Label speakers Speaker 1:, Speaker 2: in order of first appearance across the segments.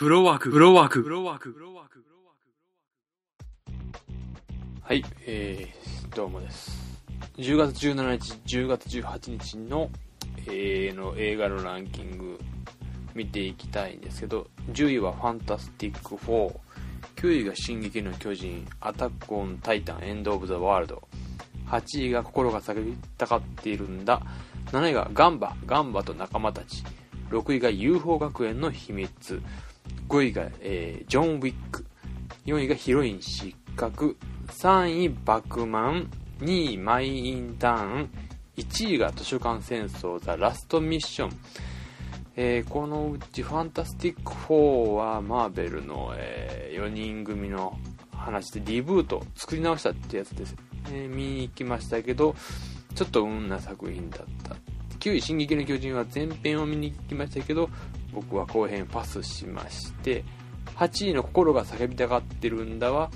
Speaker 1: フロワーク、フロワーク、フロワーク、フロワーク。
Speaker 2: フローワークはい、えー、どうもです。10月17日、10月18日の,、えーの映画のランキング見ていきたいんですけど、10位はファンタスティック4、9位が進撃の巨人、アタックオンタイタン、エンドオブザワールド、8位が心が叫びたがっているんだ、7位がガンバ、ガンバと仲間たち、6位が UFO 学園の秘密、5位が、えージョン・ウィック、4位がヒロイン失格、3位バックマン、2位マイ・インターン、1位が図書館戦争。ザ・ラストミッション、えーこのうちファンタスティック4はマーベルの、え4人組の話でリブート作り直したってやつです、えー見に行きましたけどちょっと運な作品だった。9位「進撃の巨人」は前編を見に行きましたけど僕は後編パスしまして8位の「心が叫びたがってるんだは」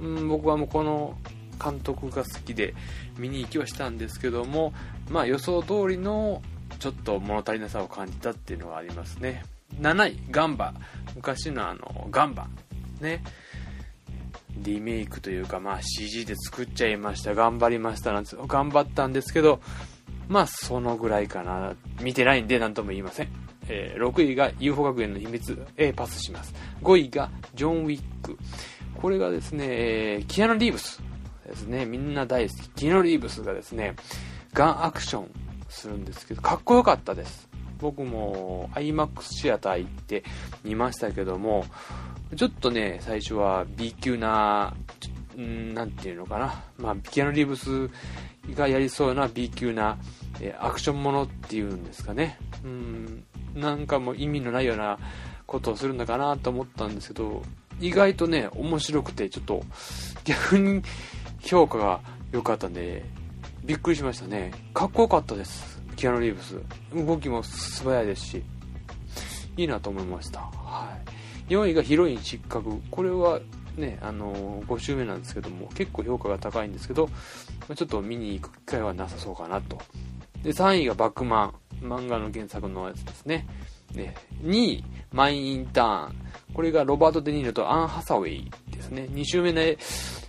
Speaker 2: うん僕はもうこの監督が好きで見に行きはしたんですけどもまあ予想通りのちょっと物足りなさを感じたっていうのがありますね。7位ガンバ。昔のあのガンバ。ね。リメイクというかまあ CG で作っちゃいました。頑張りましたなんて頑張ったんですけどまあそのぐらいかな。見てないんで何とも言いません、えー6位が UFO 学園の秘密、えーパスします。5位がジョン・ウィック。これがですね、えーキアヌ・リーブスですね。みんな大好き。キアヌ・リーブスがですねガンアクションするんですけどかっこよかったです。僕も IMAX シアター行って見ましたけどもちょっとね最初は B 級なちょんなんていうのかな、まあ、キアヌ・リーブスがやりそうな B 級な、えアクションものっていうんですかね。うん。なんかもう意味のないようなことをするのかなと思ったんですけど意外とね面白くてちょっと逆に評価が良かったんでびっくりしましたね。かっこよかったですキアヌ・リーブス。動きも素早いですしいいなと思いました、はい、4位がヒロイン失格。これはねあの5週目なんですけども結構評価が高いんですけどちょっと見に行く機会はなさそうかなと。で3位がバックマン。漫画の原作のやつですね。ね。2位マイ・インターン。これがロバート・デ・ニーロとアン・ハサウェイですね。2週目で、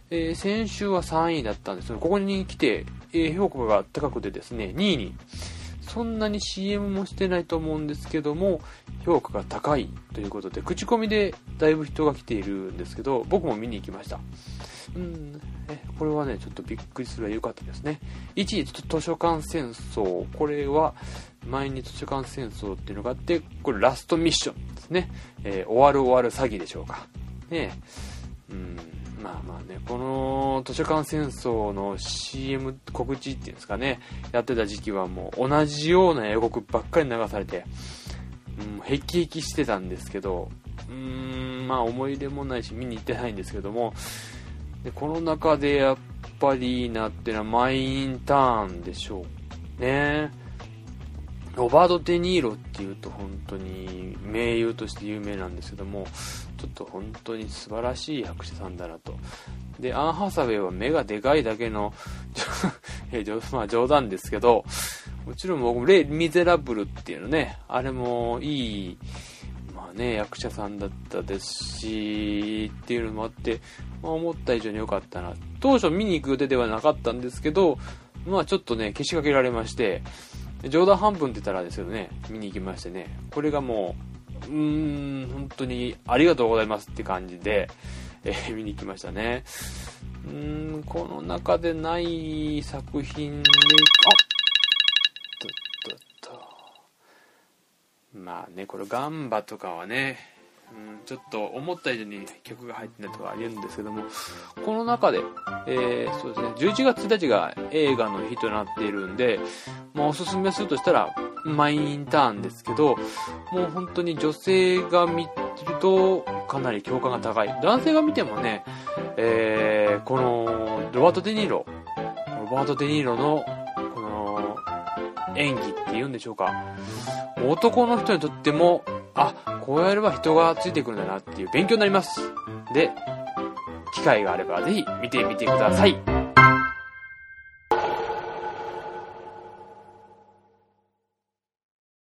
Speaker 2: えー先週は3位だったんですけどここに来て、えー評価が高くてですね2位に。そんなに CM もしてないと思うんですけども評価が高いということで口コミでだいぶ人が来ているんですけど僕も見に行きました。うんえこれはねちょっとびっくりするぐらい良かったですね。1位図書館戦争。これは前に図書館戦争っていうのがあってこれラストミッションですね、えー終わる終わる詐欺でしょうか。ねうんまあまあねこの図書館戦争の CM 告知っていうんですかね。やってた時期はもう同じような予告ばっかり流されて、うん、ヘキヘキしてたんですけどうーんまあ思い入れもないし見に行ってないんですけども。でこの中でやっぱりいいなっていうのはマイ・インターンでしょうね。ロバート・デ・ニーロっていうと本当に名優として有名なんですけどもちょっと本当に素晴らしい役者さんだなと。でアン・ハサウェイは目がでかいだけの えまあ、冗談ですけどもちろん僕レ・ミゼラブルっていうのねあれもいいまあね、役者さんだったですしっていうのもあって、まあ、思った以上に良かったな。当初見に行く予定ではなかったんですけどまあちょっとねけしかけられまして冗談半分って言ったらですけどね。見に行きましてね。これがもううーん本当にありがとうございますって感じで、えー見に行きましたね。うーんこの中でない作品であっとっとっと。まあね、これガンバとかはね、うん、ちょっと思った以上に曲が入ってないとかありえるんですけども、この中で、えー、そうですね、11月1日が映画の日となっているんで、まあおすすめするとしたら、マイインターンですけど、もう本当に女性が見るとかなり共感が高い。男性が見てもね、えー、このロバート・デ・ニーロ、ロバート・デ・ニーロのこの演技っていうんでしょうか。男の人にとっても、あ、こうやれば人がついてくるんだなっていう勉強になります。で、機会があればぜひ見てみてください。